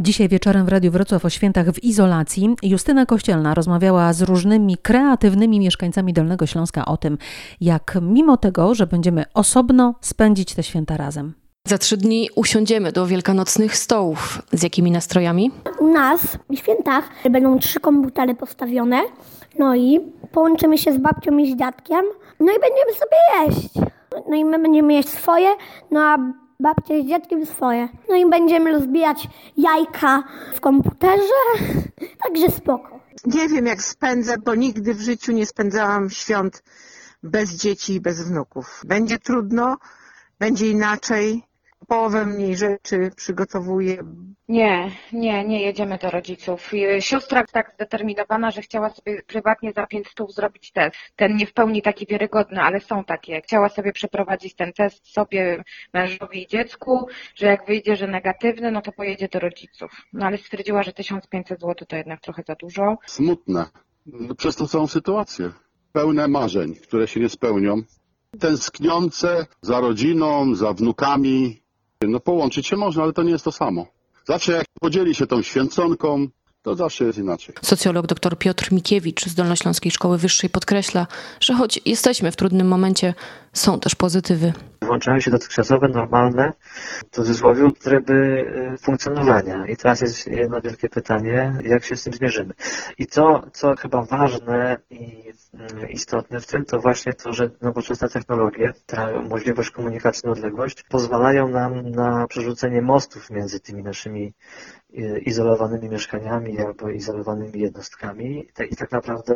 Dzisiaj wieczorem w Radiu Wrocław o świętach w izolacji Justyna Kościelna rozmawiała z różnymi kreatywnymi mieszkańcami Dolnego Śląska o tym, jak mimo tego, że będziemy osobno spędzić te święta razem. Za trzy dni usiądziemy do wielkanocnych stołów. Z jakimi nastrojami? U nas w świętach będą trzy komputery postawione, no i połączymy się z babcią i z dziadkiem, no i będziemy sobie jeść. No i my będziemy jeść swoje, no a babcia z dziadkiem swoje. No i będziemy rozbijać jajka w komputerze, także spoko. Nie wiem jak spędzę, bo nigdy w życiu nie spędzałam świąt bez dzieci i bez wnuków. Będzie trudno, będzie inaczej. Połowę mniej rzeczy przygotowuję. Nie, nie, nie jedziemy do rodziców. I Siostra tak zdeterminowana, że chciała sobie prywatnie za pięć stów zrobić test. Ten nie w pełni taki wiarygodny, ale są takie. Chciała sobie przeprowadzić ten test sobie, mężowi i dziecku, że jak wyjdzie, że negatywny, no to pojedzie do rodziców. No ale stwierdziła, że 1500 zł to jednak trochę za dużo. Smutne no, przez tą całą sytuację. Pełne marzeń, które się nie spełnią. Tęskniące za rodziną, za wnukami. No połączyć się można, ale to nie jest to samo. Zawsze jak podzieli się tą święconką, to zawsze jest inaczej. Socjolog dr Piotr Mikiewicz z Dolnośląskiej Szkoły Wyższej podkreśla, że choć jesteśmy w trudnym momencie, są też pozytywy. Włączają się dotychczasowe, normalne, w cudzysłowie, tryby y, funkcjonowania. I teraz jest jedno wielkie pytanie, jak się z tym zmierzymy. I co, co chyba ważne i y, istotne w tym, to właśnie to, że nowoczesne technologie, ta możliwość komunikacji na odległość, pozwalają nam na przerzucenie mostów między tymi naszymi y, izolowanymi mieszkaniami albo izolowanymi jednostkami i tak naprawdę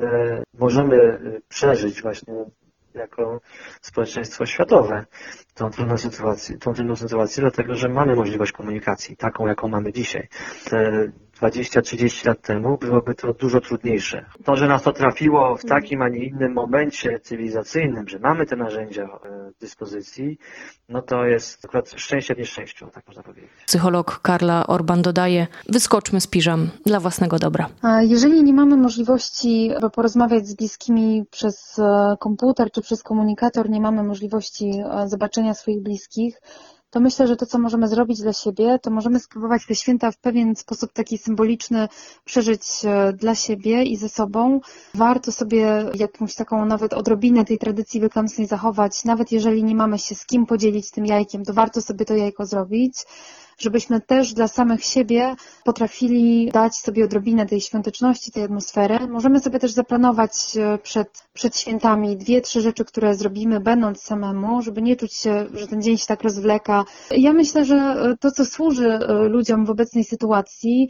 możemy przeżyć właśnie jako społeczeństwo światowe tą trudną sytuację, tą trudną sytuację, dlatego że mamy możliwość komunikacji, taką jaką mamy dzisiaj. Te 20-30 lat temu byłoby to dużo trudniejsze. To, że nas to trafiło w takim, a nie innym momencie cywilizacyjnym, że mamy te narzędzia w dyspozycji, no to jest akurat szczęście w nieszczęściu, tak można powiedzieć. Psycholog Karla Orban dodaje, wyskoczmy z piżam dla własnego dobra. A jeżeli nie mamy możliwości porozmawiać z bliskimi przez e, komputer czy przez komunikator, nie mamy możliwości e, zobaczenia swoich bliskich, to myślę, że to, co możemy zrobić dla siebie, to możemy spróbować te święta w pewien sposób taki symboliczny przeżyć e, dla siebie i ze sobą. Warto sobie jakąś taką nawet odrobinę tej tradycji wielkanocnej zachować, nawet jeżeli nie mamy się z kim podzielić tym jajkiem, to warto sobie to jajko zrobić żebyśmy też dla samych siebie potrafili dać sobie odrobinę tej świąteczności, tej atmosfery. Możemy sobie też zaplanować e, przed, przed świętami dwie, trzy rzeczy, które zrobimy będąc samemu, żeby nie czuć się, że ten dzień się tak rozwleka. Ja myślę, że e, to, co służy e, ludziom w obecnej sytuacji,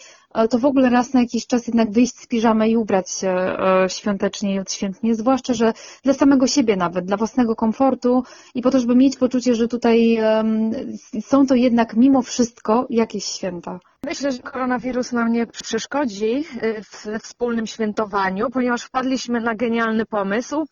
to w ogóle raz na jakiś czas jednak wyjść z piżamy i ubrać się świątecznie i odświętnie, zwłaszcza, że dla samego siebie nawet, dla własnego komfortu i po to, żeby mieć poczucie, że tutaj są to jednak mimo wszystko wszystko jakieś święta. Myślę, że koronawirus nam nie przeszkodzi y, w wspólnym świętowaniu, ponieważ wpadliśmy na genialny pomysł,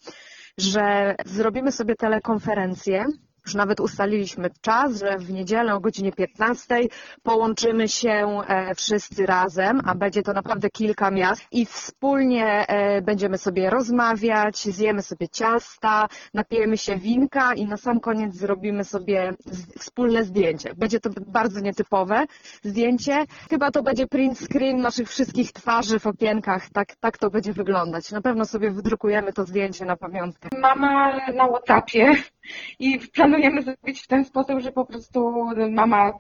że zrobimy sobie telekonferencję już nawet ustaliliśmy czas, że w niedzielę o godzinie 15 połączymy się e, wszyscy razem, a będzie to naprawdę kilka miast i wspólnie e, będziemy sobie rozmawiać, zjemy sobie ciasta, napijemy się winka i na sam koniec zrobimy sobie wspólne zdjęcie. Będzie to bardzo nietypowe zdjęcie. Chyba to będzie print screen naszych wszystkich twarzy w okienkach. Tak, tak to będzie wyglądać. Na pewno sobie wydrukujemy to zdjęcie na pamiątkę. Mama na Whatsappie i planujemy zrobić w ten sposób, że po prostu mama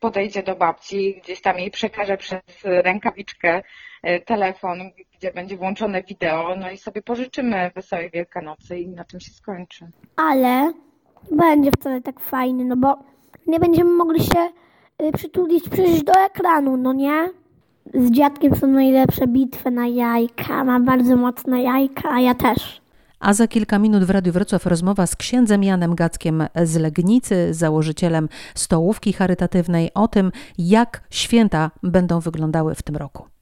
podejdzie do babci, gdzieś tam jej przekaże przez rękawiczkę e, telefon, gdzie będzie włączone wideo, no i sobie pożyczymy Wesołej Wielkanocy i na tym się skończy. Ale będzie wcale tak fajny, no bo nie będziemy mogli się y, przytulić przecież do ekranu, no nie? Z dziadkiem są najlepsze bitwy na jajka, ma bardzo mocne jajka, a ja też. A za kilka minut w Radiu Wrocław rozmowa z księdzem Janem Gackiem z Legnicy, założycielem stołówki charytatywnej, o tym, jak święta będą wyglądały w tym roku.